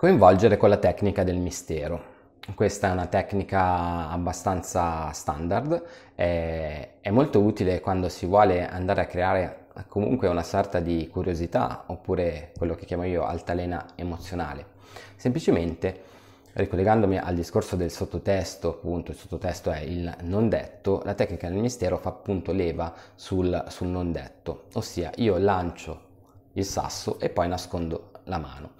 Coinvolgere con la tecnica del mistero. Questa è una tecnica abbastanza standard, è, è molto utile quando si vuole andare a creare comunque una sorta di curiosità oppure quello che chiamo io altalena emozionale. Semplicemente ricollegandomi al discorso del sottotesto, appunto il sottotesto è il non detto, la tecnica del mistero fa appunto leva sul, sul non detto, ossia io lancio il sasso e poi nascondo la mano.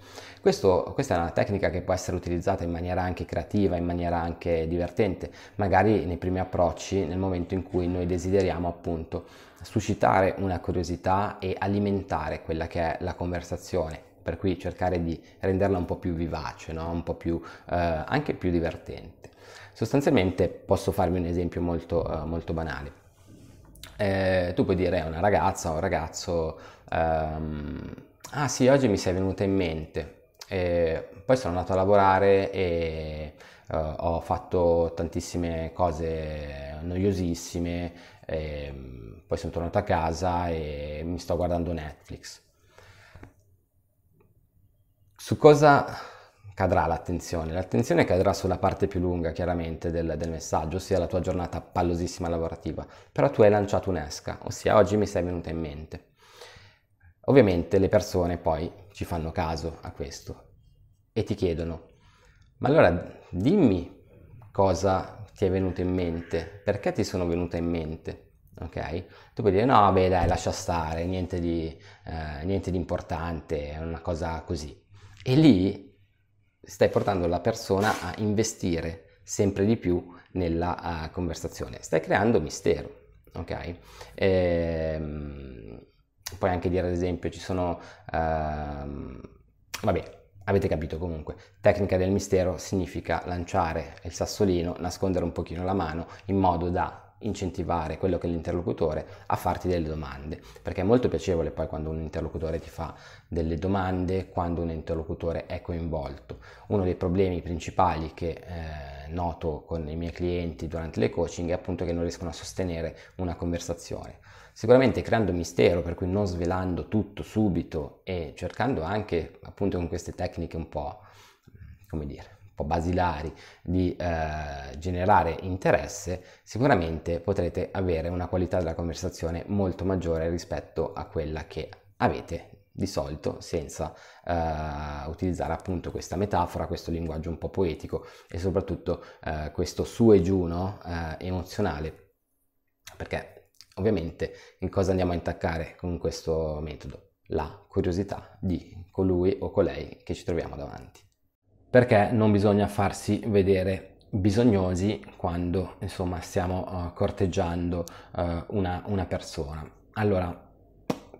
Questo, questa è una tecnica che può essere utilizzata in maniera anche creativa, in maniera anche divertente, magari nei primi approcci, nel momento in cui noi desideriamo appunto suscitare una curiosità e alimentare quella che è la conversazione, per cui cercare di renderla un po' più vivace, no? un po' più, eh, anche più divertente. Sostanzialmente posso farvi un esempio molto, eh, molto banale. Eh, tu puoi dire a una ragazza o un ragazzo, ehm, ah sì, oggi mi sei venuta in mente, e poi sono andato a lavorare e uh, ho fatto tantissime cose noiosissime, e, poi sono tornato a casa e mi sto guardando Netflix. Su cosa cadrà l'attenzione? L'attenzione cadrà sulla parte più lunga, chiaramente, del, del, messaggio, ossia la tua giornata pallosissima lavorativa. Però tu hai lanciato un'esca, ossia oggi mi sei venuta in mente. Ovviamente le persone poi ci fanno caso a questo e ti chiedono, ma allora dimmi cosa ti è venuto in mente, perché ti sono venuta in mente, ok? Tu puoi dire no, beh dai, lascia stare, niente di, eh, niente di importante, è una cosa così. E lì stai portando la persona a investire sempre di più nella uh, conversazione, stai creando mistero, ok? Ehm, puoi anche dire ad esempio ci sono, ehm, vabbè, avete capito comunque, tecnica del mistero significa lanciare il sassolino, nascondere un pochino la mano in modo da incentivare quello che è l'interlocutore a farti delle domande, perché è molto piacevole poi quando un interlocutore ti fa delle domande, quando un interlocutore è coinvolto. Uno dei problemi principali che eh, noto con i miei clienti durante le coaching è appunto che non riescono a sostenere una conversazione. Sicuramente creando mistero, per cui non svelando tutto subito e cercando anche appunto con queste tecniche un po', come dire, un po' basilari di eh, generare interesse, sicuramente potrete avere una qualità della conversazione molto maggiore rispetto a quella che avete di solito senza uh, utilizzare appunto questa metafora, questo linguaggio un po' poetico e soprattutto uh, questo su e giù no? uh, emozionale, perché Ovviamente in cosa andiamo a intaccare con questo metodo? La curiosità di colui o colei che ci troviamo davanti. Perché non bisogna farsi vedere bisognosi quando insomma stiamo uh, corteggiando uh, una, una persona. Allora,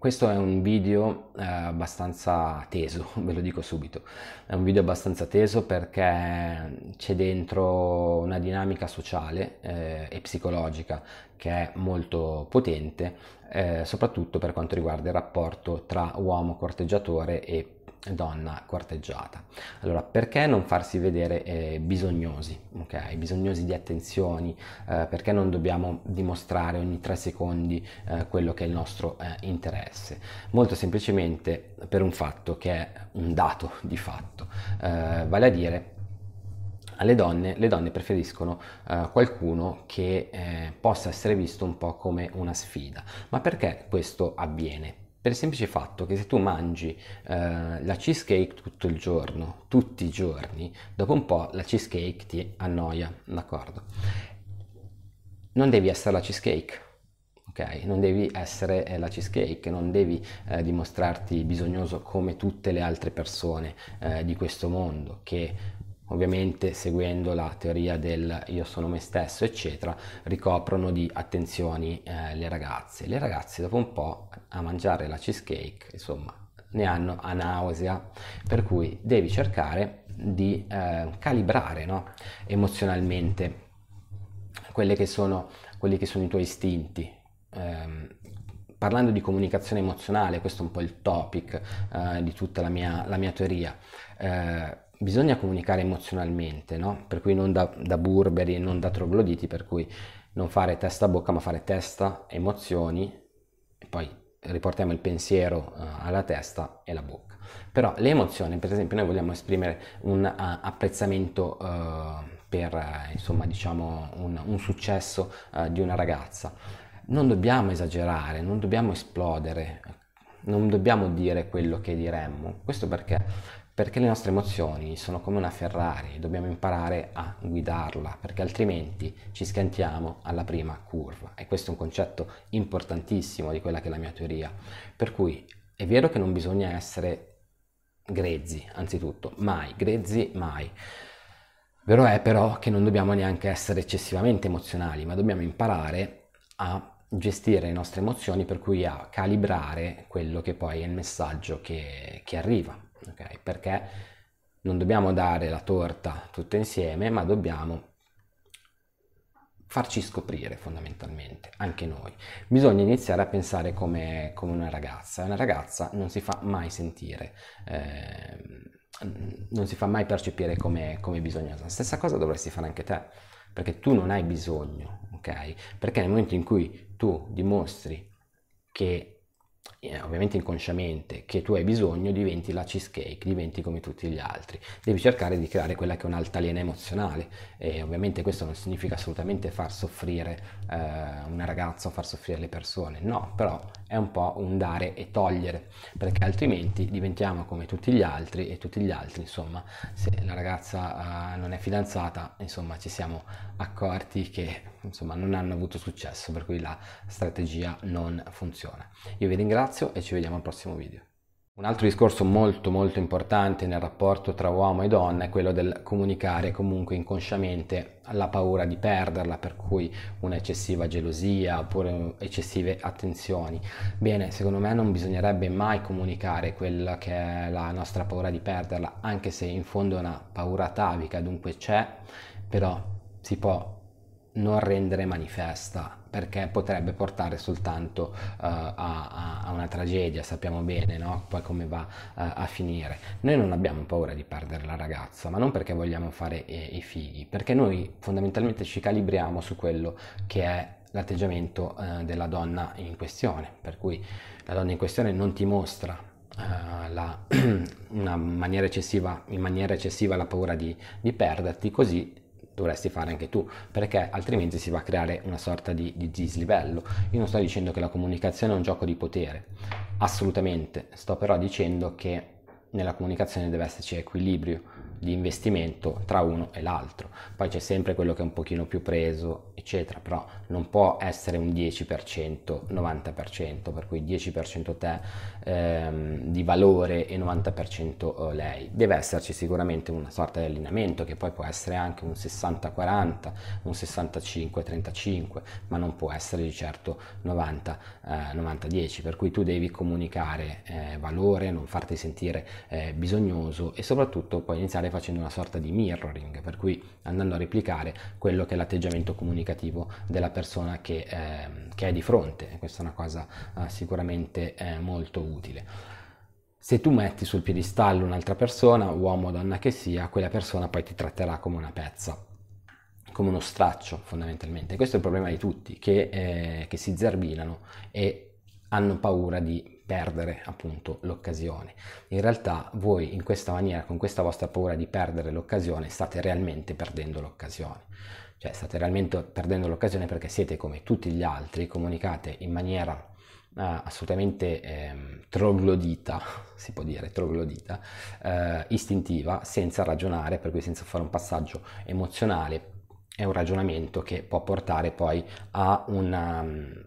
questo è un video eh, abbastanza teso, ve lo dico subito. È un video abbastanza teso perché c'è dentro una dinamica sociale eh, e psicologica che è molto potente, eh, soprattutto per quanto riguarda il rapporto tra uomo corteggiatore e donna corteggiata. Allora, perché non farsi vedere eh, bisognosi, ok? Bisognosi di attenzioni, eh, perché non dobbiamo dimostrare ogni tre secondi eh, quello che è il nostro eh, interesse? Molto semplicemente per un fatto che è un dato di fatto, eh, vale a dire alle donne, le donne preferiscono uh, qualcuno che eh, possa essere visto un po' come una sfida. Ma perché questo avviene? Per il semplice fatto che se tu mangi eh, la cheesecake tutto il giorno, tutti i giorni, dopo un po' la cheesecake ti annoia, d'accordo? Non devi essere la cheesecake, ok? Non devi essere eh, la cheesecake, non devi eh, dimostrarti bisognoso come tutte le altre persone eh, di questo mondo che ovviamente seguendo la teoria del io sono me stesso, eccetera, ricoprono di attenzioni eh, le ragazze. Le ragazze dopo un po' a mangiare la cheesecake, insomma, ne hanno a nausea, per cui devi cercare di eh, calibrare no? emozionalmente che sono, quelli che sono i tuoi istinti. Eh, parlando di comunicazione emozionale, questo è un po' il topic eh, di tutta la mia, la mia teoria, eh, bisogna comunicare emozionalmente, no? Per cui non da, da burberi e non da trogloditi, per cui non fare testa a bocca, ma fare testa, emozioni, e poi riportiamo il pensiero uh, alla testa e alla bocca. Però le emozioni, per esempio, noi vogliamo esprimere un uh, apprezzamento uh, per insomma, diciamo, un, un successo di una ragazza. Non dobbiamo esagerare, non dobbiamo esplodere, non dobbiamo dire quello che diremmo. Questo perché perché le nostre emozioni sono come una Ferrari, dobbiamo imparare a guidarla, perché altrimenti ci schiantiamo alla prima curva. E questo è un concetto importantissimo di quella che è la mia teoria. Per cui è vero che non bisogna essere grezzi, anzitutto, mai, grezzi mai. Vero è però che non dobbiamo neanche essere eccessivamente emozionali, ma dobbiamo imparare a gestire le nostre emozioni, per cui a calibrare quello che poi è il messaggio che, che arriva okay? perché non dobbiamo dare la torta tutta insieme, ma dobbiamo farci scoprire fondamentalmente, anche noi. Bisogna iniziare a pensare come, come una ragazza. Una ragazza non si fa mai sentire, eh, non si fa mai percepire come, come bisognosa. Stessa cosa dovresti fare anche te, perché tu non hai bisogno, ok? Perché nel momento in cui tu dimostri che eh, ovviamente inconsciamente, che tu hai bisogno, diventi la cheesecake, diventi come tutti gli altri. Devi cercare di creare quella che è un'altalena emozionale e ovviamente questo non significa assolutamente far soffrire eh, una ragazza o far soffrire le persone, no, però è un po' un dare e togliere, perché altrimenti diventiamo come tutti gli altri e tutti gli altri, insomma, se la ragazza eh, non è fidanzata, insomma, ci siamo accorti che insomma non hanno avuto successo, per cui la strategia non funziona. Io vi ringrazio e ci vediamo al prossimo video. Un altro discorso molto molto importante nel rapporto tra uomo e donna è quello del comunicare comunque inconsciamente la paura di perderla, per cui un'eccessiva gelosia oppure eccessive attenzioni. Bene, secondo me non bisognerebbe mai comunicare quella che è la nostra paura di perderla, anche se in fondo è una paura atavica, dunque c'è, però si può non rendere manifesta perché potrebbe portare soltanto uh, a, a, una tragedia, sappiamo bene no? poi come va uh, a finire. Noi non abbiamo paura di perdere la ragazza, ma non perché vogliamo fare eh, i figli, perché noi fondamentalmente ci calibriamo su quello che è l'atteggiamento uh, della donna in questione, per cui la donna in questione non ti mostra la, una maniera in maniera eccessiva la paura di, di perderti, così dovresti fare anche tu, perché altrimenti si va a creare una sorta di, di dislivello. Io non sto dicendo che la comunicazione è un gioco di potere, assolutamente, sto però dicendo che nella comunicazione deve esserci equilibrio di investimento tra uno e l'altro. Poi c'è sempre quello che è un pochino più preso, eccetera, però non può essere un 10%, 90%, per cui 10% te ehm, di valore e 90% eh, lei. Deve esserci sicuramente una sorta di allineamento che poi può essere anche un 60-40, un 65-35, ma non può essere di certo 90-10, eh, per cui tu devi comunicare eh, valore, non farti sentire eh, bisognoso e soprattutto puoi iniziare facendo una sorta di mirroring, per cui andando a replicare quello che è l'atteggiamento comunicativo della persona che, eh, che è di fronte. Questa è una cosa eh, sicuramente eh, molto utile. Se tu metti sul piedistallo un'altra persona, uomo o donna che sia, quella persona poi ti tratterà come una pezza come uno straccio fondamentalmente. Questo è il problema di tutti, che, eh, che si zerbinano e hanno paura di perdere appunto l'occasione. In realtà voi in questa maniera, con questa vostra paura di perdere l'occasione, state realmente perdendo l'occasione. Cioè state realmente perdendo l'occasione perché siete come tutti gli altri, comunicate in maniera uh, assolutamente eh, troglodita, si può dire troglodita, uh, istintiva, senza ragionare, per cui senza fare un passaggio emozionale. È un ragionamento che può portare poi a una, um,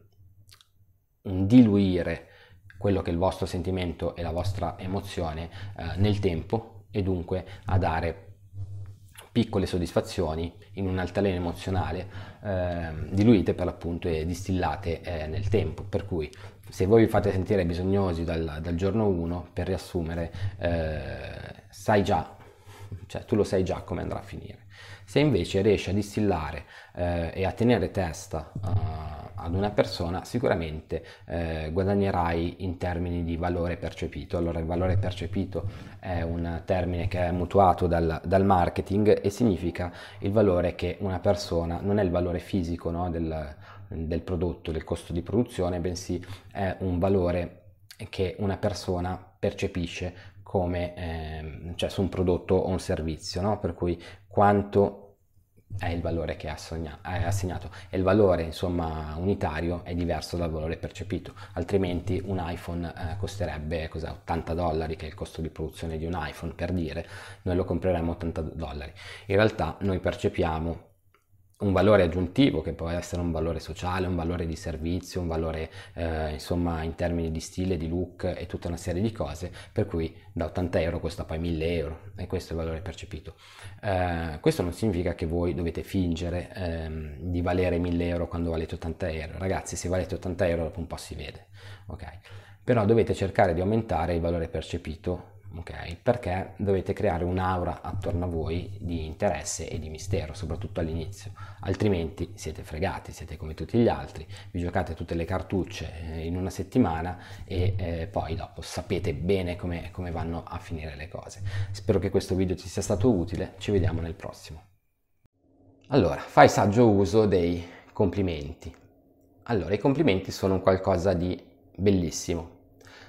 un diluire quello che è il vostro sentimento e la vostra emozione eh, nel tempo e dunque a dare piccole soddisfazioni in un'altalena emozionale eh, diluite per l'appunto e distillate eh, nel tempo. Per cui se voi vi fate sentire bisognosi dal, dal giorno 1 per riassumere eh, sai già cioè tu lo sai già come andrà a finire se invece riesci a distillare eh, e a tenere testa uh, ad una persona, sicuramente eh, guadagnerai in termini di valore percepito. Allora il valore percepito è un termine che è mutuato dal, dal marketing e significa il valore che una persona, non è il valore fisico no, del, del prodotto, del costo di produzione, bensì è un valore che una persona percepisce come eh, cioè su un prodotto o un servizio, no? per cui quanto è il valore che è, assegnato. E il valore insomma unitario è diverso dal valore percepito. Altrimenti un iPhone eh, costerebbe 80 dollari che è il costo di produzione di un iPhone per dire. Noi lo compreremo 80 dollari. In realtà noi percepiamo un valore aggiuntivo che può essere un valore sociale, un valore di servizio, un valore eh, insomma in termini di stile, di look e tutta una serie di cose, per cui da 80 euro costa poi 1000 euro e questo è il valore percepito. Eh, questo non significa che voi dovete fingere ehm, di valere 1000 euro quando valete 80 euro, ragazzi se valete 80 euro dopo un po' si vede, ok? Però dovete cercare di aumentare il valore percepito ok? Perché dovete creare un'aura attorno a voi di interesse e di mistero, soprattutto all'inizio, altrimenti siete fregati, siete come tutti gli altri, vi giocate tutte le cartucce eh, in una settimana e eh, poi dopo sapete bene come, come vanno a finire le cose. Spero che questo video ti sia stato utile, ci vediamo nel prossimo. Allora, fai saggio uso dei complimenti. Allora, i complimenti sono qualcosa di bellissimo,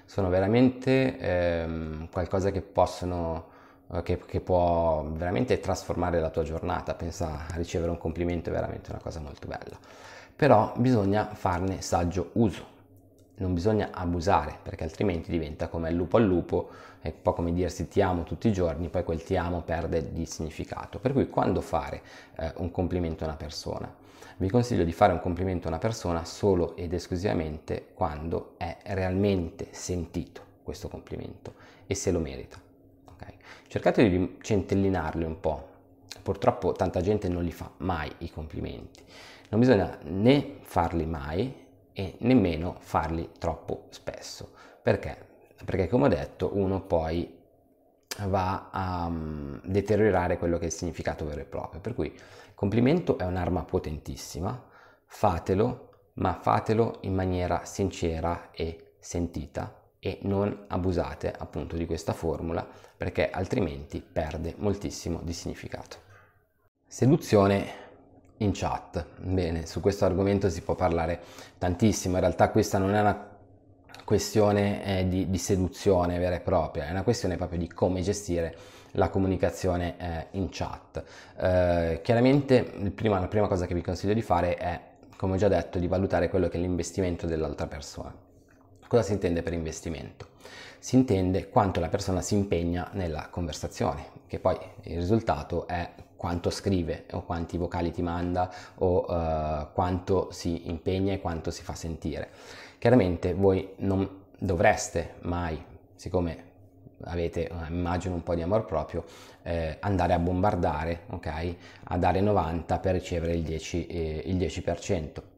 sono veramente ehm, qualcosa che possono eh, che, che, può veramente trasformare la tua giornata. Pensa a ricevere un complimento è veramente una cosa molto bella. Però bisogna farne saggio uso, non bisogna abusare perché altrimenti diventa come il lupo al lupo, è un po' come dirsi ti amo tutti i giorni, poi quel ti amo perde di significato. Per cui quando fare eh, un complimento a una persona? Vi consiglio di fare un complimento a una persona solo ed esclusivamente quando è realmente sentito questo complimento e se lo merita. Okay? Cercate di centellinarli un po'. Purtroppo tanta gente non li fa mai i complimenti. Non bisogna né farli mai e nemmeno farli troppo spesso. Perché? Perché come ho detto uno poi va a um, deteriorare quello che è il significato vero e proprio. Per cui complimento è un'arma potentissima, fatelo, ma fatelo in maniera sincera e sentita e non abusate appunto di questa formula perché altrimenti perde moltissimo di significato. Seduzione in chat. Bene, su questo argomento si può parlare tantissimo, in realtà questa non è una questione eh, di, di, seduzione vera e propria, è una questione proprio di come gestire la comunicazione eh, in chat. Eh, chiaramente prima, la prima cosa che vi consiglio di fare è, come ho già detto, di valutare quello che è l'investimento dell'altra persona. Cosa si intende per investimento? Si intende quanto la persona si impegna nella conversazione, che poi il risultato è quanto scrive o quanti vocali ti manda o uh, quanto si impegna e quanto si fa sentire. Chiaramente voi non dovreste mai, siccome avete, eh, immagino, un po' di amor proprio, eh, andare a bombardare, ok? A dare 90 per ricevere il 10%, eh, il 10%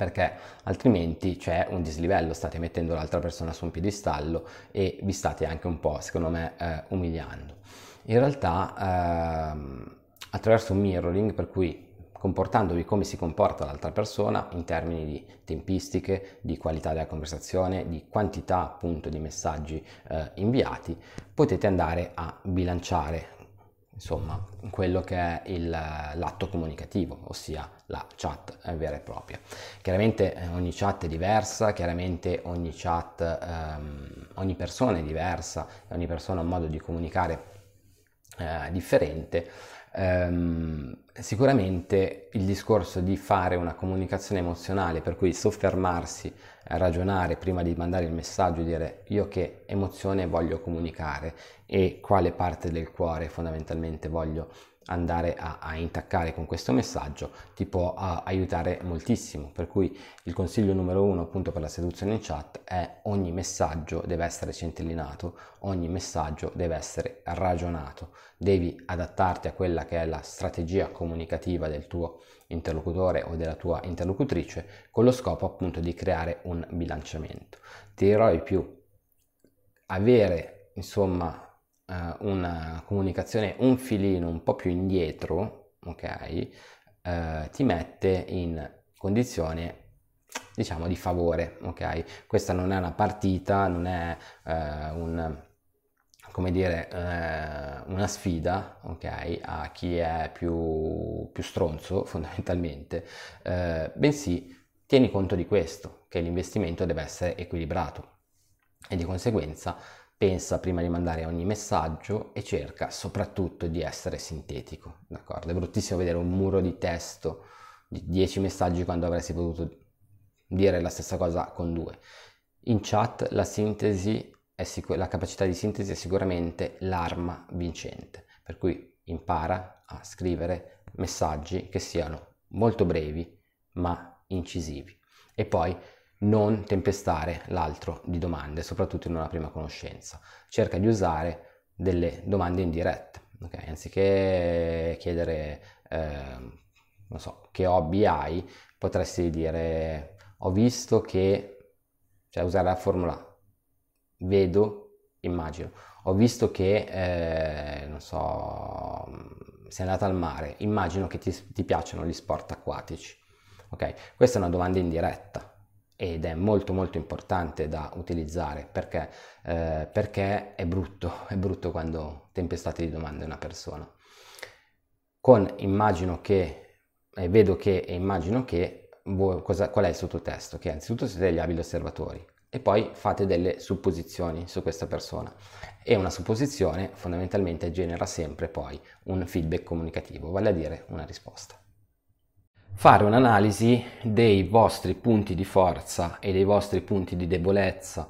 perché altrimenti c'è un dislivello, state mettendo l'altra persona su un piedistallo e vi state anche un po', secondo me, eh, umiliando. In realtà, ehm, attraverso un mirroring, per cui comportandovi come si comporta l'altra persona in termini di tempistiche, di qualità della conversazione, di quantità appunto di messaggi eh, inviati, potete andare a bilanciare insomma quello che è il, l'atto comunicativo, ossia la chat vera e propria. Chiaramente eh, ogni chat è diversa, chiaramente ogni chat, ehm, ogni persona è diversa, ogni persona ha un modo di comunicare eh, differente Um, sicuramente il discorso di fare una comunicazione emozionale, per cui soffermarsi, a ragionare prima di mandare il messaggio, dire io che emozione voglio comunicare e quale parte del cuore fondamentalmente voglio andare a, a intaccare con questo messaggio ti può a, aiutare moltissimo. Per cui il consiglio numero uno appunto per la seduzione in chat è ogni messaggio deve essere centellinato, ogni messaggio deve essere ragionato, devi adattarti a quella che è la strategia comunicativa del tuo interlocutore o della tua interlocutrice con lo scopo appunto di creare un bilanciamento. Ti dirò di più, avere insomma uh, una comunicazione un filino un po' più indietro, ok, uh, ti mette in condizione diciamo di favore, ok? Questa non è una partita, non è uh, un come dire, eh, una sfida okay, a chi è più, più stronzo fondamentalmente, eh, bensì tieni conto di questo, che l'investimento deve essere equilibrato e di conseguenza pensa prima di mandare ogni messaggio e cerca soprattutto di essere sintetico, d'accordo? È bruttissimo vedere un muro di testo di 10 messaggi quando avresti potuto dire la stessa cosa con due. In chat la sintesi sicur- la capacità di sintesi è sicuramente l'arma vincente, per cui impara a scrivere messaggi che siano molto brevi ma incisivi e poi non tempestare l'altro di domande, soprattutto in una prima conoscenza. Cerca di usare delle domande indirette, okay? anziché chiedere eh, non so, che hobby hai, potresti dire ho visto che, cioè usare la formula vedo, immagino, ho visto che, eh, non so, sei andata al mare, immagino che ti, ti piacciono gli sport acquatici. Ok, questa è una domanda indiretta ed è molto molto importante da utilizzare perché, eh, perché è brutto, è brutto quando tempestate di domande una persona. Con immagino che, eh, vedo che e immagino che, voi, cosa, qual è il sottotesto? Che anzitutto siete degli abili osservatori, e poi fate delle supposizioni su questa persona e una supposizione fondamentalmente genera sempre poi un feedback comunicativo, vale a dire una risposta. Fare un'analisi dei vostri punti di forza e dei vostri punti di debolezza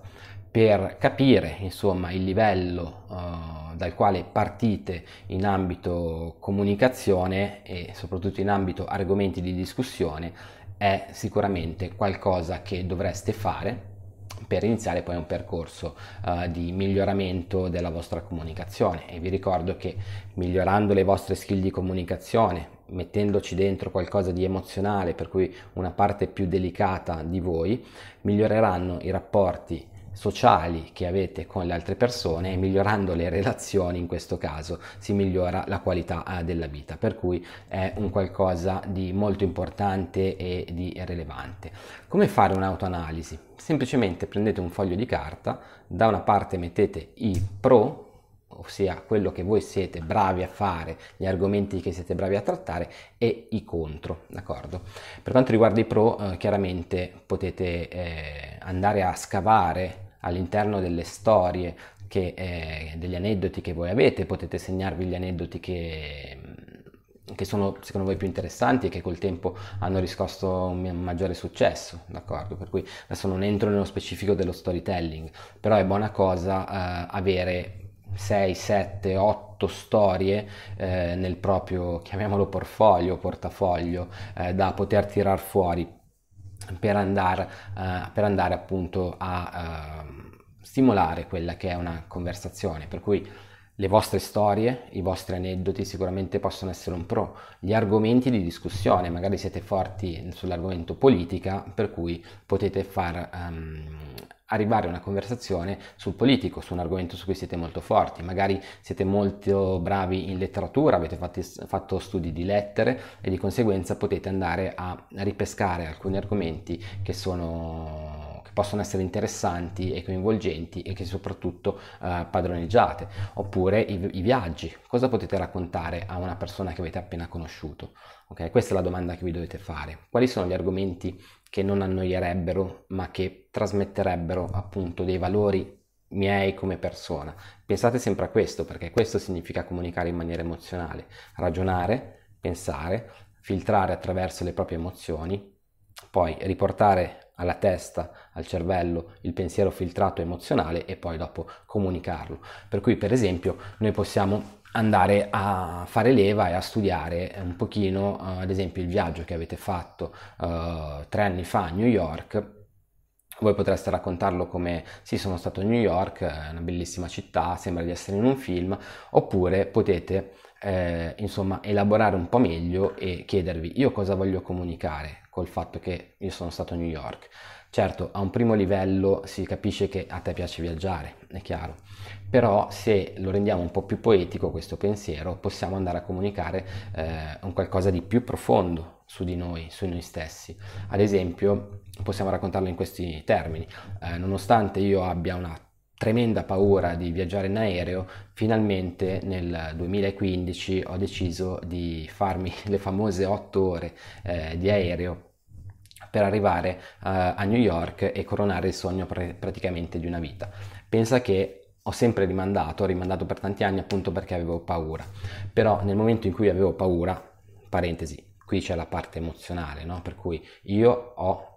per capire insomma il livello uh, dal quale partite in ambito comunicazione e soprattutto in ambito argomenti di discussione è sicuramente qualcosa che dovreste fare per iniziare poi un percorso uh, di miglioramento della vostra comunicazione. E vi ricordo che migliorando le vostre skill di comunicazione mettendoci dentro qualcosa di emozionale per cui una parte più delicata di voi miglioreranno i rapporti sociali che avete con le altre persone e migliorando le relazioni in questo caso si migliora la qualità eh, della vita per cui è un qualcosa di molto importante e di rilevante. Come fare un'autoanalisi? Semplicemente prendete un foglio di carta da una parte mettete i pro ossia quello che voi siete bravi a fare, gli argomenti che siete bravi a trattare e i contro, d'accordo? Per quanto riguarda i pro, eh, chiaramente potete eh, andare a scavare all'interno delle storie, che, eh, degli aneddoti che voi avete, potete segnarvi gli aneddoti che, che sono secondo voi più interessanti e che col tempo hanno riscosso un maggiore successo, d'accordo? Per cui adesso non entro nello specifico dello storytelling, però è buona cosa eh, avere 6, 7, 8 storie eh, nel proprio, chiamiamolo portfolio, portafoglio, eh, da poter tirar fuori per andare, uh, per andare appunto a uh, stimolare quella che è una conversazione. Per cui le vostre storie, i vostri aneddoti sicuramente possono essere un pro, gli argomenti di discussione, magari siete forti sull'argomento politica, per cui potete far um, arrivare a una conversazione sul politico, su un argomento su cui siete molto forti, magari siete molto bravi in letteratura, avete fatti, fatto studi di lettere e di conseguenza potete andare a ripescare alcuni argomenti che sono possono essere interessanti e coinvolgenti e che soprattutto eh, padroneggiate. Oppure i, i viaggi. Cosa potete raccontare a una persona che avete appena conosciuto? Ok questa è la domanda che vi dovete fare. Quali sono gli argomenti che non annoierebbero, ma che trasmetterebbero appunto dei valori miei come persona. Pensate sempre a questo, perché questo significa comunicare in maniera emozionale, ragionare, pensare, filtrare attraverso le proprie emozioni, poi riportare alla testa, al cervello il pensiero filtrato emozionale e poi dopo comunicarlo. Per cui per esempio noi possiamo andare a fare leva e a studiare un pochino, uh, ad esempio, il viaggio che avete fatto uh, tre anni fa a New York. Voi potreste raccontarlo come sì, sono stato a New York, è una bellissima città, sembra di essere in un film, oppure potete eh, insomma elaborare un po' meglio e chiedervi io cosa voglio comunicare col fatto che io sono stato a New York. Certo, a un primo livello si capisce che a te piace viaggiare, è chiaro, però se lo rendiamo un po' più poetico questo pensiero possiamo andare a comunicare eh, un qualcosa di più profondo su di noi, su noi stessi. Ad esempio possiamo raccontarlo in questi termini, eh, nonostante io abbia una tremenda paura di viaggiare in aereo, finalmente nel 2015 ho deciso di farmi le famose 8 ore eh, di aereo per arrivare uh, a New York e coronare il sogno pr- praticamente di una vita. Pensa che ho sempre rimandato, ho rimandato per tanti anni appunto perché avevo paura, però nel momento in cui avevo paura, parentesi, qui c'è la parte emozionale, no? per cui io ho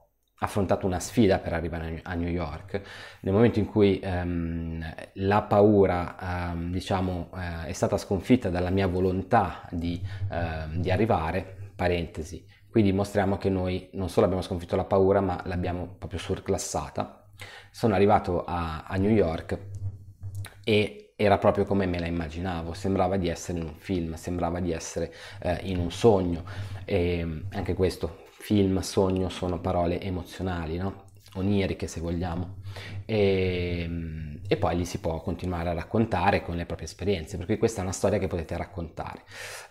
affrontato una sfida per arrivare a New York. Nel momento in cui um, la paura, um, diciamo, uh, è stata sconfitta dalla mia volontà di, uh, di, arrivare, parentesi, qui dimostriamo che noi non solo abbiamo sconfitto la paura, ma l'abbiamo proprio surclassata. Sono arrivato a, a New York e era proprio come me la immaginavo, sembrava di essere in un film, sembrava di essere uh, in un sogno e anche questo film, sogno sono parole emozionali, no? oniriche se vogliamo, e, e, poi li si può continuare a raccontare con le proprie esperienze, perché questa è una storia che potete raccontare.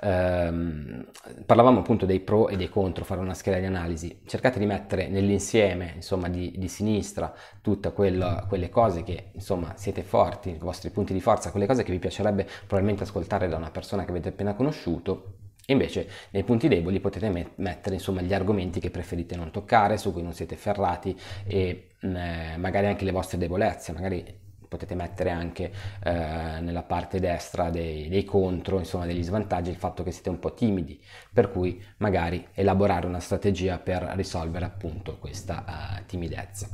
Ehm, parlavamo appunto dei pro e dei contro, fare una scheda di analisi, cercate di mettere nell'insieme insomma, di, di sinistra tutte quelle cose che insomma siete forti, i vostri punti di forza, quelle cose che vi piacerebbe probabilmente ascoltare da una persona che avete appena conosciuto Invece nei punti deboli potete met- mettere insomma, gli argomenti che preferite non toccare, su cui non siete ferrati e mh, eh, magari anche le vostre debolezze, magari potete mettere anche eh, nella parte destra dei, dei, contro, insomma degli svantaggi, il fatto che siete un po' timidi, per cui magari elaborare una strategia per risolvere appunto questa uh, timidezza.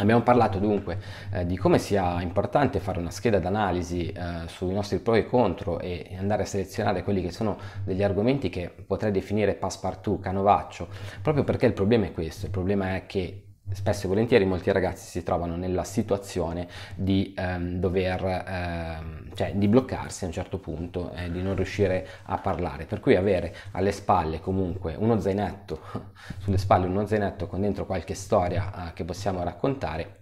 Abbiamo parlato dunque eh, di come sia importante fare una scheda d'analisi eh, sui nostri pro e contro e andare a selezionare quelli che sono degli argomenti che potrei definire passepartout, canovaccio, proprio perché il problema è questo, il problema è che spesso e volentieri molti ragazzi si trovano nella situazione di ehm, dover, ehm, cioè di bloccarsi a un certo punto eh, di non riuscire a parlare. Per cui avere alle spalle comunque uno zainetto, sulle spalle uno zainetto con dentro qualche storia eh, che possiamo raccontare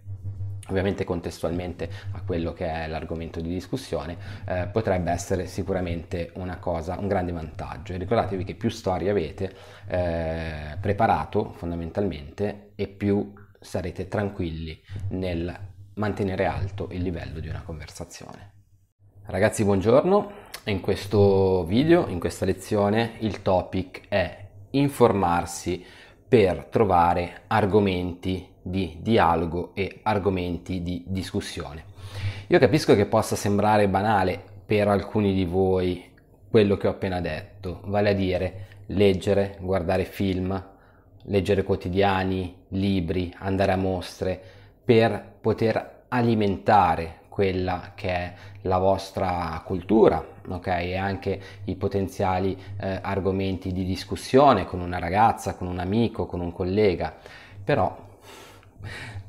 ovviamente contestualmente a quello che è l'argomento di discussione, eh, potrebbe essere sicuramente una cosa, un grande vantaggio. E ricordatevi che più storie avete eh, preparato fondamentalmente e più sarete tranquilli nel mantenere alto il livello di una conversazione. Ragazzi, buongiorno. In questo video, in questa lezione, il topic è informarsi per trovare argomenti di dialogo e argomenti di discussione. Io capisco che possa sembrare banale per alcuni di voi quello che ho appena detto, vale a dire leggere, guardare film, leggere quotidiani, libri, andare a mostre, per poter alimentare quella che è la vostra cultura, ok? E anche i potenziali eh, argomenti di discussione con una ragazza, con un amico, con un collega. Però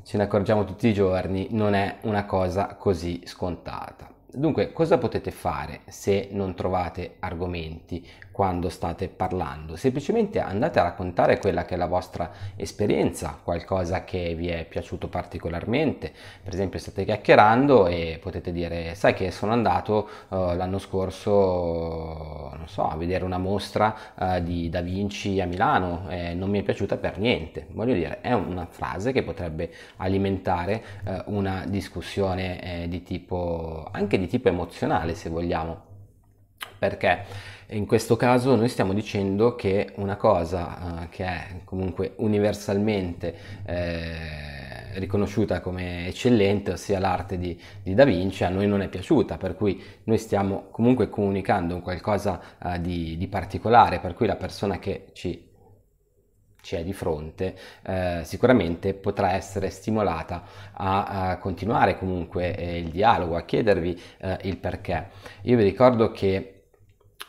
ce ne accorgiamo tutti i giorni, non è una cosa così scontata. Dunque, cosa potete fare se non trovate argomenti quando state parlando? Semplicemente andate a raccontare quella che è la vostra esperienza, qualcosa che vi è piaciuto particolarmente. Per esempio, state chiacchierando e potete dire: Sai che sono andato uh, l'anno scorso, non so, a vedere una mostra uh, di Da Vinci a Milano e non mi è piaciuta per niente. Voglio dire, è una frase che potrebbe alimentare uh, una discussione eh, di tipo anche di tipo emozionale se vogliamo perché in questo caso noi stiamo dicendo che una cosa uh, che è comunque universalmente eh, riconosciuta come eccellente, ossia l'arte di, di, Da Vinci, a noi non è piaciuta, per cui noi stiamo comunque comunicando un qualcosa uh, di, di particolare, per cui la persona che ci ci è di fronte, eh, sicuramente potrà essere stimolata a, a continuare comunque eh, il dialogo, a chiedervi eh, il perché. Io vi ricordo che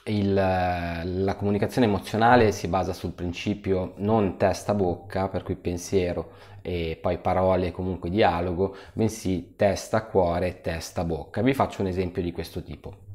il, la comunicazione emozionale si basa sul principio non testa-bocca, per cui pensiero e poi parole, comunque dialogo, bensì testa-cuore, testa-bocca. Vi faccio un esempio di questo tipo.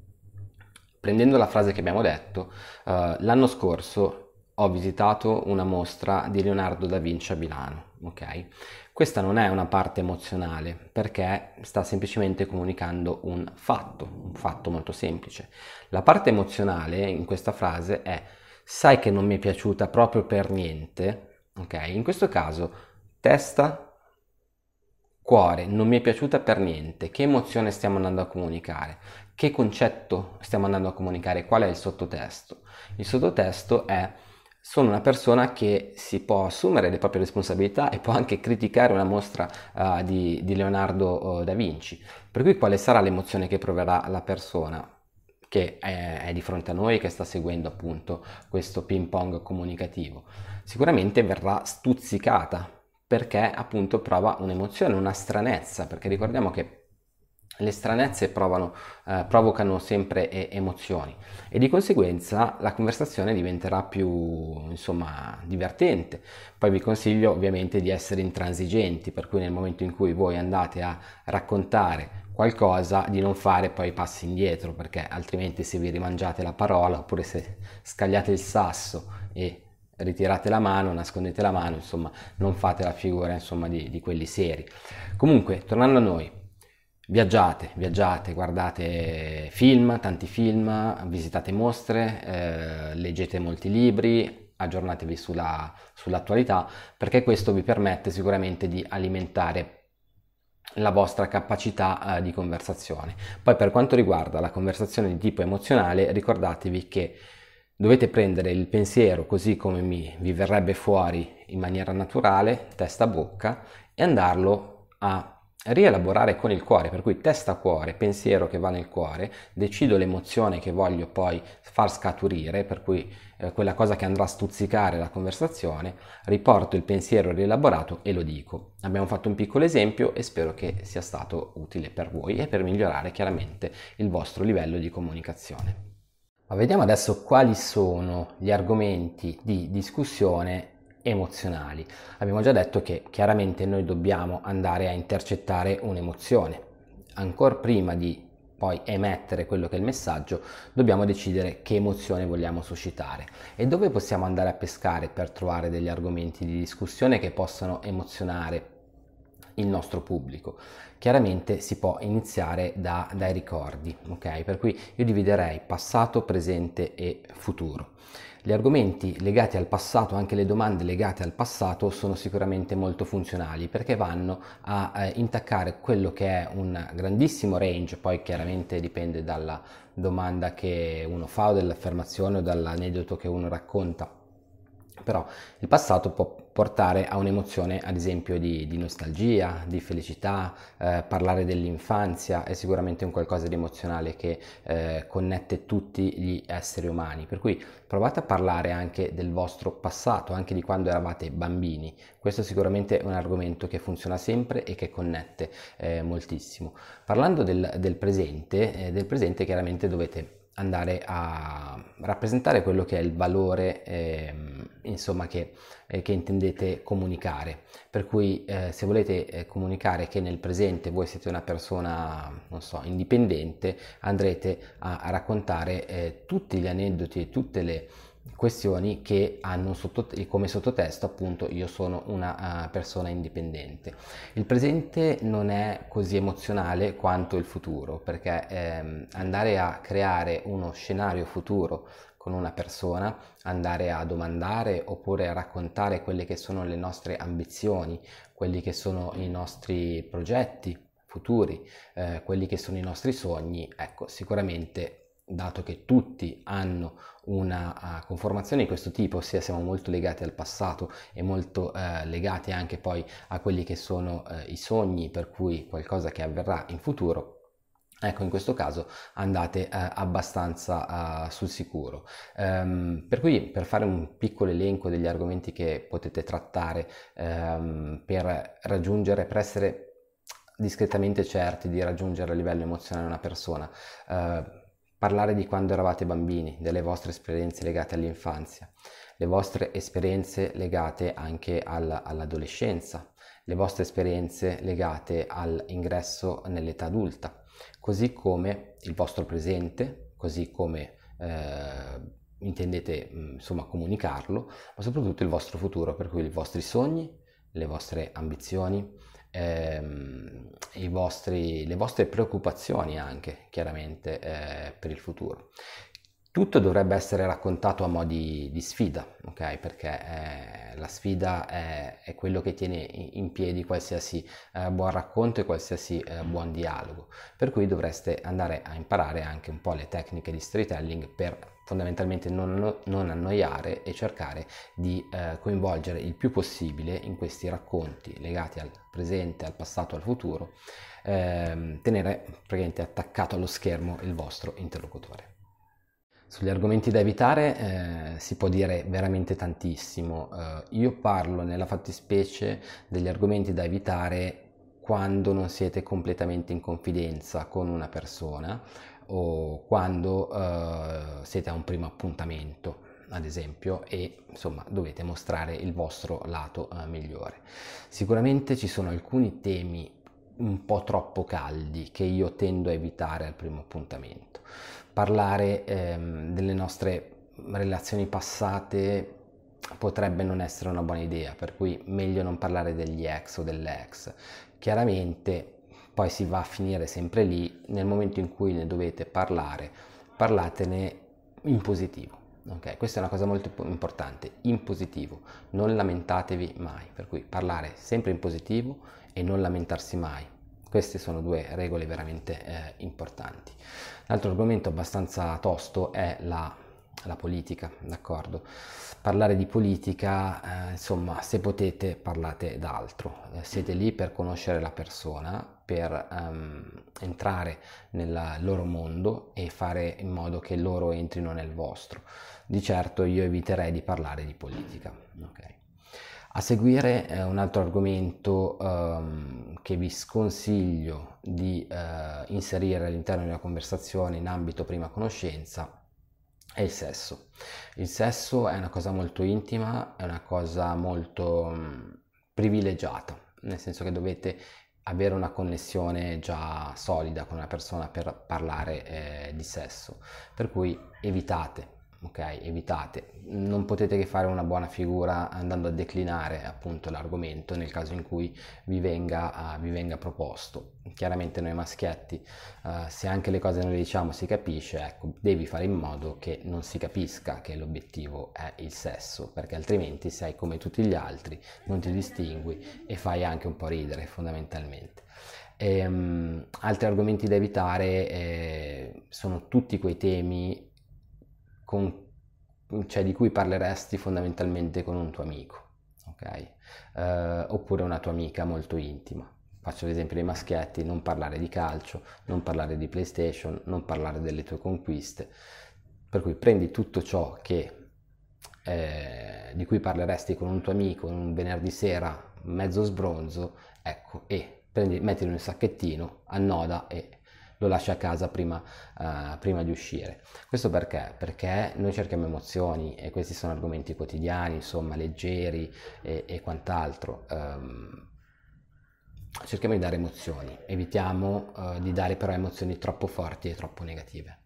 Prendendo la frase che abbiamo detto, uh, l'anno scorso ho visitato una mostra di Leonardo da Vinci a Milano, ok? Questa non è una parte emozionale perché sta semplicemente comunicando un fatto, un fatto molto semplice. La parte emozionale in questa frase è sai che non mi è piaciuta proprio per niente, ok? In questo caso testa, cuore, non mi è piaciuta per niente, che emozione stiamo andando a comunicare, che concetto stiamo andando a comunicare, qual è il sottotesto. Il sottotesto è sono una persona che si può assumere le proprie responsabilità e può anche criticare una mostra uh, di, di, Leonardo uh, da Vinci. Per cui quale sarà l'emozione che proverà la persona che è, è di fronte a noi, che sta seguendo appunto questo ping pong comunicativo? Sicuramente verrà stuzzicata perché appunto prova un'emozione, una stranezza, perché ricordiamo che le stranezze provano, eh, provocano sempre e- emozioni e di conseguenza la conversazione diventerà più insomma divertente. Poi vi consiglio ovviamente di essere intransigenti, per cui nel momento in cui voi andate a raccontare qualcosa di non fare poi passi indietro perché altrimenti se vi rimangiate la parola oppure se scagliate il sasso e ritirate la mano, nascondete la mano, insomma, non fate la figura, insomma, di, di quelli seri. Comunque, tornando a noi, viaggiate, viaggiate, guardate film, tanti film, visitate mostre, eh, leggete molti libri, aggiornatevi sulla, sull'attualità, perché questo vi permette sicuramente di alimentare la vostra capacità eh, di conversazione. Poi per quanto riguarda la conversazione di tipo emozionale, ricordatevi che Dovete prendere il pensiero così come mi, vi verrebbe fuori in maniera naturale, testa-bocca, e andarlo a rielaborare con il cuore, per cui testa-cuore, pensiero che va nel cuore, decido l'emozione che voglio poi far scaturire, per cui eh, quella cosa che andrà a stuzzicare la conversazione, riporto il pensiero rielaborato e lo dico. Abbiamo fatto un piccolo esempio e spero che sia stato utile per voi e per migliorare chiaramente il vostro livello di comunicazione. Ma vediamo adesso quali sono gli argomenti di discussione emozionali. Abbiamo già detto che chiaramente noi dobbiamo andare a intercettare un'emozione. Ancora prima di poi emettere quello che è il messaggio, dobbiamo decidere che emozione vogliamo suscitare e dove possiamo andare a pescare per trovare degli argomenti di discussione che possano emozionare il nostro pubblico. Chiaramente si può iniziare da, dai ricordi, ok? Per cui io dividerei passato, presente e futuro. Gli argomenti legati al passato, anche le domande legate al passato, sono sicuramente molto funzionali perché vanno a eh, intaccare quello che è un grandissimo range, poi chiaramente dipende dalla domanda che uno fa o dall'affermazione o dall'aneddoto che uno racconta. Però il passato può portare a un'emozione ad esempio di, di nostalgia, di felicità, eh, parlare dell'infanzia è sicuramente un qualcosa di emozionale che eh, connette tutti gli esseri umani, per cui provate a parlare anche del vostro passato, anche di quando eravate bambini, questo sicuramente è un argomento che funziona sempre e che connette eh, moltissimo. Parlando del, del presente, eh, del presente chiaramente dovete andare a rappresentare quello che è il valore eh, insomma che, eh, che, intendete comunicare. Per cui eh, se volete eh, comunicare che nel presente voi siete una persona non so indipendente andrete a, a raccontare eh, tutti gli aneddoti e tutte le questioni che hanno sotto, come sottotesto appunto io sono una uh, persona indipendente. Il presente non è così emozionale quanto il futuro perché ehm, andare a creare uno scenario futuro con una persona, andare a domandare oppure a raccontare quelle che sono le nostre ambizioni, quelli che sono i nostri progetti futuri, eh, quelli che sono i nostri sogni, ecco sicuramente dato che tutti hanno una conformazione di questo tipo, ossia siamo molto legati al passato e molto uh, legati anche poi a quelli che sono uh, i sogni, per cui qualcosa che avverrà in futuro, Ecco, in questo caso andate eh, abbastanza uh, sul sicuro. Um, per cui, per fare un piccolo elenco degli argomenti che potete trattare um, per raggiungere, per essere discretamente certi di raggiungere a livello emozionale una persona, uh, parlare di quando eravate bambini, delle vostre esperienze legate all'infanzia, le vostre esperienze legate anche al, all'adolescenza, le vostre esperienze legate all'ingresso nell'età adulta, così come il vostro presente, così come eh, intendete insomma comunicarlo, ma soprattutto il vostro futuro, per cui i vostri sogni, le vostre ambizioni, ehm, vostri, le vostre preoccupazioni anche chiaramente eh, per il futuro. tutto dovrebbe essere raccontato a mo' di, di sfida, ok? Perché eh, la sfida è, è, quello che tiene in piedi qualsiasi eh, buon racconto e qualsiasi eh, buon dialogo. Per cui dovreste andare a imparare anche un po' le tecniche di storytelling per fondamentalmente non, non annoiare e cercare di eh, coinvolgere il più possibile in questi racconti legati al presente, al passato, al futuro, ehm, tenere praticamente attaccato allo schermo il vostro interlocutore. Sugli argomenti da evitare eh, si può dire veramente tantissimo. Eh, io parlo nella fattispecie degli argomenti da evitare quando non siete completamente in confidenza con una persona o quando eh, siete a un primo appuntamento ad esempio e insomma dovete mostrare il vostro lato eh, migliore sicuramente ci sono alcuni temi un po' troppo caldi che io tendo a evitare al primo appuntamento parlare ehm, delle nostre relazioni passate potrebbe non essere una buona idea, per cui meglio non parlare degli ex o dell'ex. Chiaramente poi si va a finire sempre lì, nel momento in cui ne dovete parlare, parlatene in positivo. Okay? Questa è una cosa molto importante, in positivo, non lamentatevi mai, per cui parlare sempre in positivo e non lamentarsi mai. Queste sono due regole veramente eh, importanti. L'altro argomento abbastanza tosto è la, la politica, d'accordo? Parlare di politica, eh, insomma, se potete parlate d'altro, eh, siete lì per conoscere la persona, per um, entrare nel loro mondo e fare in modo che loro entrino nel vostro. Di certo io eviterei di parlare di politica. Okay. A seguire eh, un altro argomento um, che vi sconsiglio di uh, inserire all'interno di una conversazione in ambito prima conoscenza è il sesso. Il sesso è una cosa molto intima, è una cosa molto um, privilegiata, nel senso che dovete avere una connessione già solida con una persona per parlare eh, di sesso, per cui evitate ok? Evitate, non potete che fare una buona figura andando a declinare appunto l'argomento nel caso in cui vi venga, uh, vi venga proposto. Chiaramente noi maschietti, uh, se anche le cose non le diciamo si capisce, ecco, devi fare in modo che non si capisca che l'obiettivo è il sesso, perché altrimenti sei come tutti gli altri, non ti distingui e fai anche un po' ridere fondamentalmente. E, um, altri argomenti da evitare eh, sono tutti quei temi con, cioè, di cui parleresti fondamentalmente con un tuo amico, ok? Uh, oppure una tua amica molto intima. Faccio l'esempio dei maschietti, non parlare di calcio, non parlare di PlayStation, non parlare delle tue conquiste. Per cui prendi tutto ciò che, eh, di cui parleresti con un tuo amico un venerdì sera mezzo sbronzo, ecco, e prendi, mettilo in un sacchettino, annoda e lo lasci a casa prima, uh, prima, di uscire. Questo perché? Perché noi cerchiamo emozioni e questi sono argomenti quotidiani, insomma, leggeri e, e quant'altro. Um, cerchiamo di dare emozioni, evitiamo uh, di dare però emozioni troppo forti e troppo negative.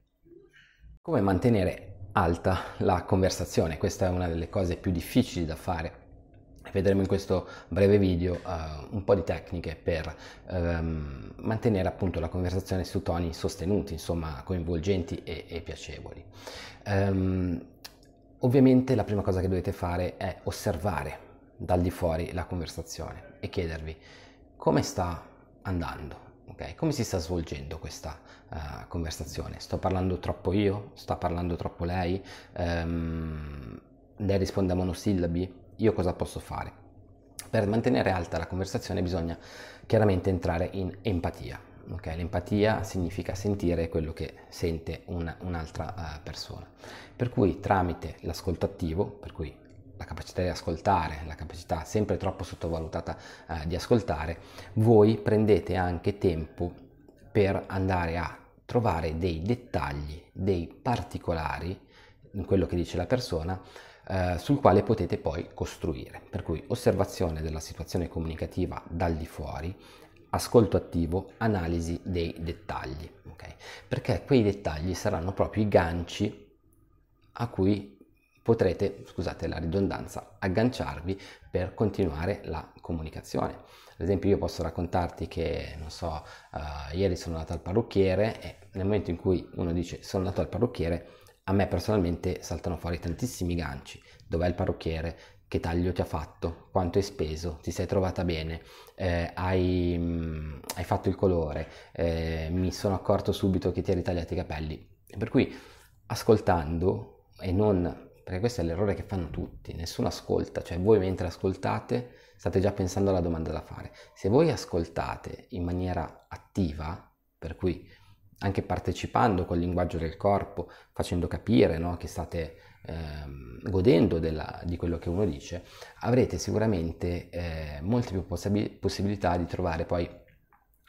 Come mantenere alta la conversazione? Questa è una delle cose più difficili da fare Vedremo in questo breve video uh, un po' di tecniche per um, mantenere appunto la conversazione su toni sostenuti, insomma coinvolgenti e, e piacevoli. Um, ovviamente la prima cosa che dovete fare è osservare dal di fuori la conversazione e chiedervi come sta andando, okay? come si sta svolgendo questa uh, conversazione. Sto parlando troppo io? Sta parlando troppo lei? Um, lei risponde a monosillabi? Io cosa posso fare? Per mantenere alta la conversazione bisogna chiaramente entrare in empatia. Okay? L'empatia significa sentire quello che sente una, un'altra uh, persona. Per cui tramite l'ascolto attivo, per cui la capacità di ascoltare, la capacità sempre troppo sottovalutata uh, di ascoltare, voi prendete anche tempo per andare a trovare dei dettagli, dei particolari in quello che dice la persona eh, sul quale potete poi costruire. Per cui osservazione della situazione comunicativa dal di fuori, ascolto attivo, analisi dei dettagli, okay? perché quei dettagli saranno proprio i ganci a cui potrete, scusate la ridondanza, agganciarvi per continuare la comunicazione. Ad esempio io posso raccontarti che, non so, uh, ieri sono andato al parrucchiere e nel momento in cui uno dice sono andato al parrucchiere, a me personalmente saltano fuori tantissimi ganci. Dov'è il parrucchiere? Che taglio ti ha fatto? Quanto hai speso? Ti sei trovata bene? Eh, hai, mh, mm, hai, fatto il colore? Eh, mi sono accorto subito che ti eri tagliati i capelli. Per cui ascoltando e non perché questo è l'errore che fanno tutti, nessuno ascolta, cioè voi mentre ascoltate state già pensando alla domanda da fare. Se voi ascoltate in maniera attiva, per cui anche partecipando col linguaggio del corpo, facendo capire no, che state ehm, godendo della, di quello che uno dice, avrete sicuramente eh, molte più possib- possibilità di trovare poi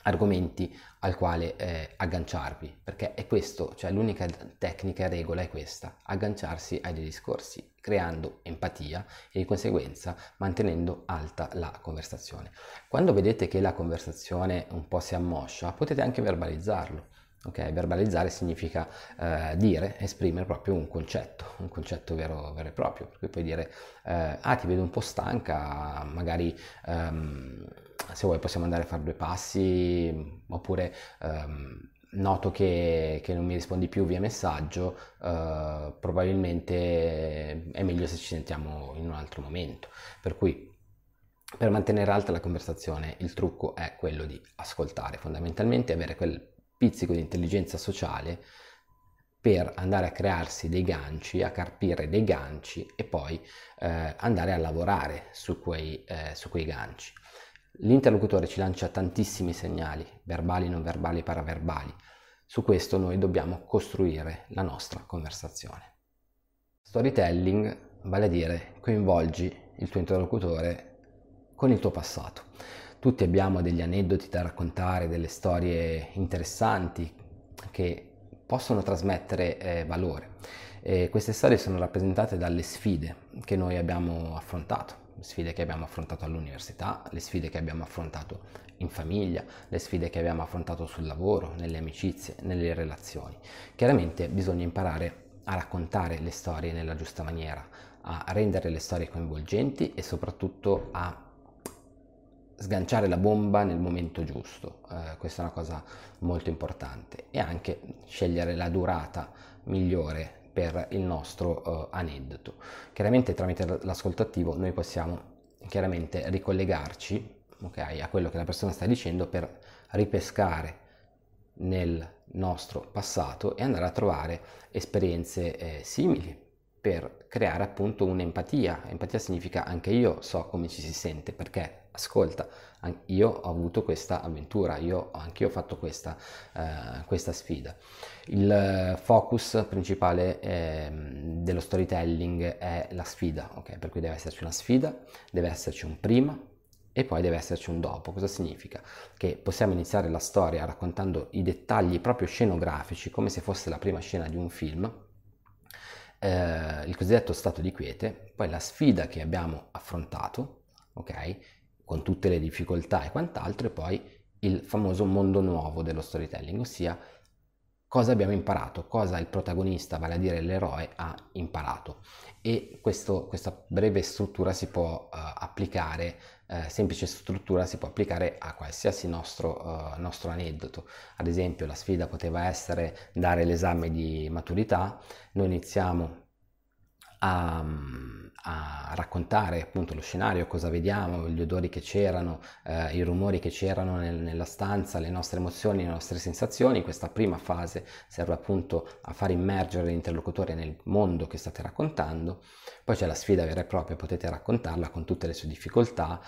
argomenti al quale eh, agganciarvi, perché è questo, cioè l'unica tecnica e regola è questa, agganciarsi ai discorsi, creando empatia e di conseguenza mantenendo alta la conversazione. Quando vedete che la conversazione un po' si ammoscia, potete anche verbalizzarlo. Ok, verbalizzare significa eh, dire, esprimere proprio un concetto, un concetto vero, vero e proprio. Per cui puoi dire, eh, ah ti vedo un po' stanca, magari ehm, se vuoi possiamo andare a fare due passi, oppure ehm, noto che, che, non mi rispondi più via messaggio, eh, probabilmente è meglio se ci sentiamo in un altro momento. Per cui per mantenere alta la conversazione il trucco è quello di ascoltare, fondamentalmente avere quel pizzico di intelligenza sociale per andare a crearsi dei ganci, a carpire dei ganci e poi eh, andare a lavorare su quei, eh, su quei ganci. L'interlocutore ci lancia tantissimi segnali, verbali, non verbali, paraverbali. Su questo noi dobbiamo costruire la nostra conversazione. Storytelling vale a dire coinvolgi il tuo interlocutore con il tuo passato. Tutti abbiamo degli aneddoti da raccontare, delle storie interessanti che possono trasmettere eh, valore. E queste storie sono rappresentate dalle sfide che noi abbiamo affrontato, le sfide che abbiamo affrontato all'università, le sfide che abbiamo affrontato in famiglia, le sfide che abbiamo affrontato sul lavoro, nelle amicizie, nelle relazioni. Chiaramente bisogna imparare a raccontare le storie nella giusta maniera, a rendere le storie coinvolgenti e soprattutto a sganciare la bomba nel momento giusto, eh, questa è una cosa molto importante e anche scegliere la durata migliore per il nostro uh, aneddoto. Chiaramente tramite l'ascolto attivo noi possiamo chiaramente ricollegarci okay, a quello che la persona sta dicendo per ripescare nel nostro passato e andare a trovare esperienze eh, simili per creare appunto un'empatia. Empatia significa anche io so come ci si sente perché ascolta, io ho avuto questa avventura, io anche io ho fatto questa, eh, questa sfida. Il focus principale eh, dello storytelling è la sfida, ok? Per cui deve esserci una sfida, deve esserci un prima e poi deve esserci un dopo. Cosa significa? Che possiamo iniziare la storia raccontando i dettagli proprio scenografici, come se fosse la prima scena di un film, eh, il cosiddetto stato di quiete, poi la sfida che abbiamo affrontato, ok? Con tutte le difficoltà e quant'altro, e poi il famoso mondo nuovo dello storytelling, ossia cosa abbiamo imparato, cosa il protagonista, vale a dire l'eroe, ha imparato. E questo, questa breve struttura si può uh, applicare, uh, semplice struttura si può applicare a qualsiasi nostro, uh, nostro aneddoto. Ad esempio la sfida poteva essere dare l'esame di maturità, noi iniziamo a, a, raccontare appunto lo scenario, cosa vediamo, gli odori che c'erano, eh, i rumori che c'erano nel, nella stanza, le nostre emozioni, le nostre sensazioni. Questa prima fase serve appunto a far immergere l'interlocutore nel mondo che state raccontando. Poi c'è la sfida vera e propria, potete raccontarla con tutte le sue difficoltà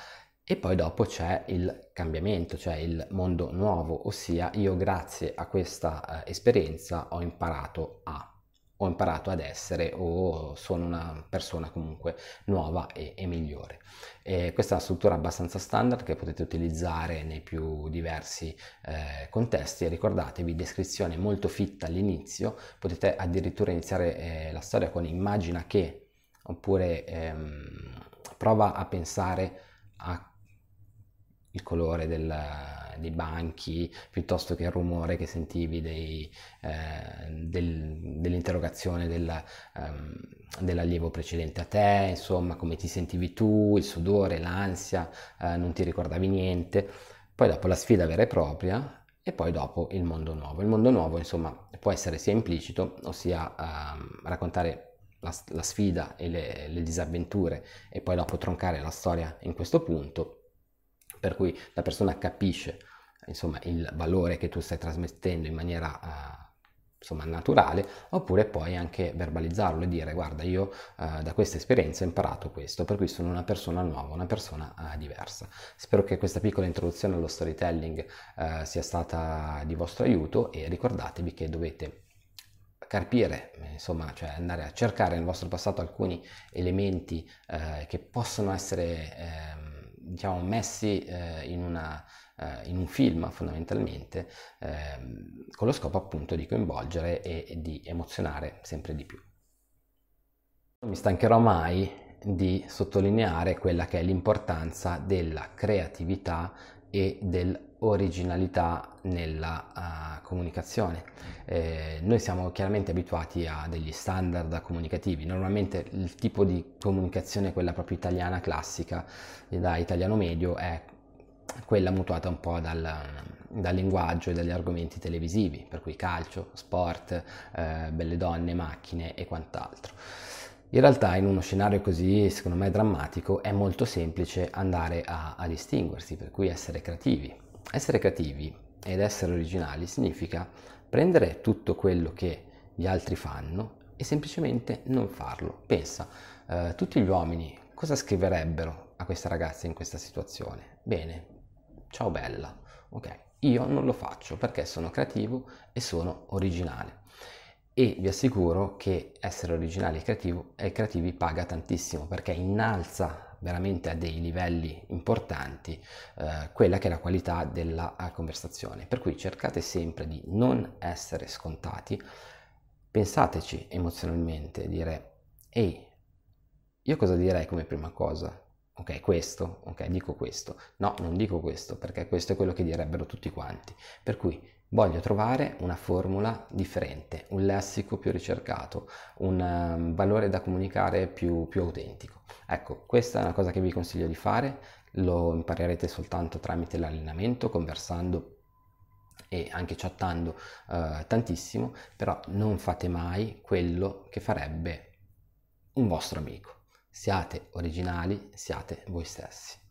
e poi dopo c'è il cambiamento, cioè il mondo nuovo, ossia io grazie a questa eh, esperienza ho imparato a ho imparato ad essere o sono una persona comunque nuova e, e migliore. E questa è una struttura abbastanza standard che potete utilizzare nei più diversi eh, contesti. Ricordatevi, descrizione molto fitta all'inizio, potete addirittura iniziare eh, la storia con immagina che, oppure ehm, prova a pensare a il colore del, dei banchi piuttosto che il rumore che sentivi dei, eh, del, dell'interrogazione del, um, dell'allievo precedente a te, insomma come ti sentivi tu, il sudore, l'ansia, eh, non ti ricordavi niente. Poi dopo la sfida vera e propria e poi dopo il mondo nuovo. Il mondo nuovo, insomma, può essere sia implicito, ossia ehm, raccontare la, la, sfida e le, le disavventure e poi dopo troncare la storia in questo punto, per cui la persona capisce insomma, il valore che tu stai trasmettendo in maniera uh, insomma, naturale, oppure poi anche verbalizzarlo e dire guarda io uh, da questa esperienza ho imparato questo, per cui sono una persona nuova, una persona uh, diversa. Spero che questa piccola introduzione allo storytelling sia stata di vostro aiuto e ricordatevi che dovete carpire, insomma, cioè andare a cercare nel vostro passato alcuni elementi che possono essere eh, diciamo, messi eh, in una eh, in un film fondamentalmente, eh, con lo scopo appunto di coinvolgere e, e di emozionare sempre di più. Non mi stancherò mai di sottolineare quella che è l'importanza della creatività e dell'originalità nella uh, comunicazione. Eh, noi siamo chiaramente abituati a degli standard comunicativi, normalmente il tipo di comunicazione, quella proprio italiana classica, da italiano medio, è quella mutuata un po' dal, dal linguaggio e dagli argomenti televisivi, per cui calcio, sport, eh, belle donne, macchine e quant'altro. In realtà in uno scenario così, secondo me, drammatico, è molto semplice andare a, a distinguersi, per cui essere creativi. Essere creativi ed essere originali significa prendere tutto quello che gli altri fanno e semplicemente non farlo. Pensa, eh, tutti gli uomini cosa scriverebbero a questa ragazza in questa situazione? Bene, ciao bella, ok? Io non lo faccio perché sono creativo e sono originale. E vi assicuro che essere originali e, creativi paga tantissimo perché innalza veramente a dei livelli importanti eh, quella che è la qualità della eh, conversazione. Per cui cercate sempre di non essere scontati, pensateci emozionalmente, dire ehi, io cosa direi come prima cosa? Ok, questo, ok, dico questo. No, non dico questo, perché questo è quello che direbbero tutti quanti. Per cui voglio trovare una formula differente, un lessico più ricercato, un um, valore da comunicare più, più autentico. Ecco, questa è una cosa che vi consiglio di fare, lo imparerete soltanto tramite l'allenamento, conversando e anche chattando uh, tantissimo, però non fate mai quello che farebbe un vostro amico. Siate originali, siate voi stessi.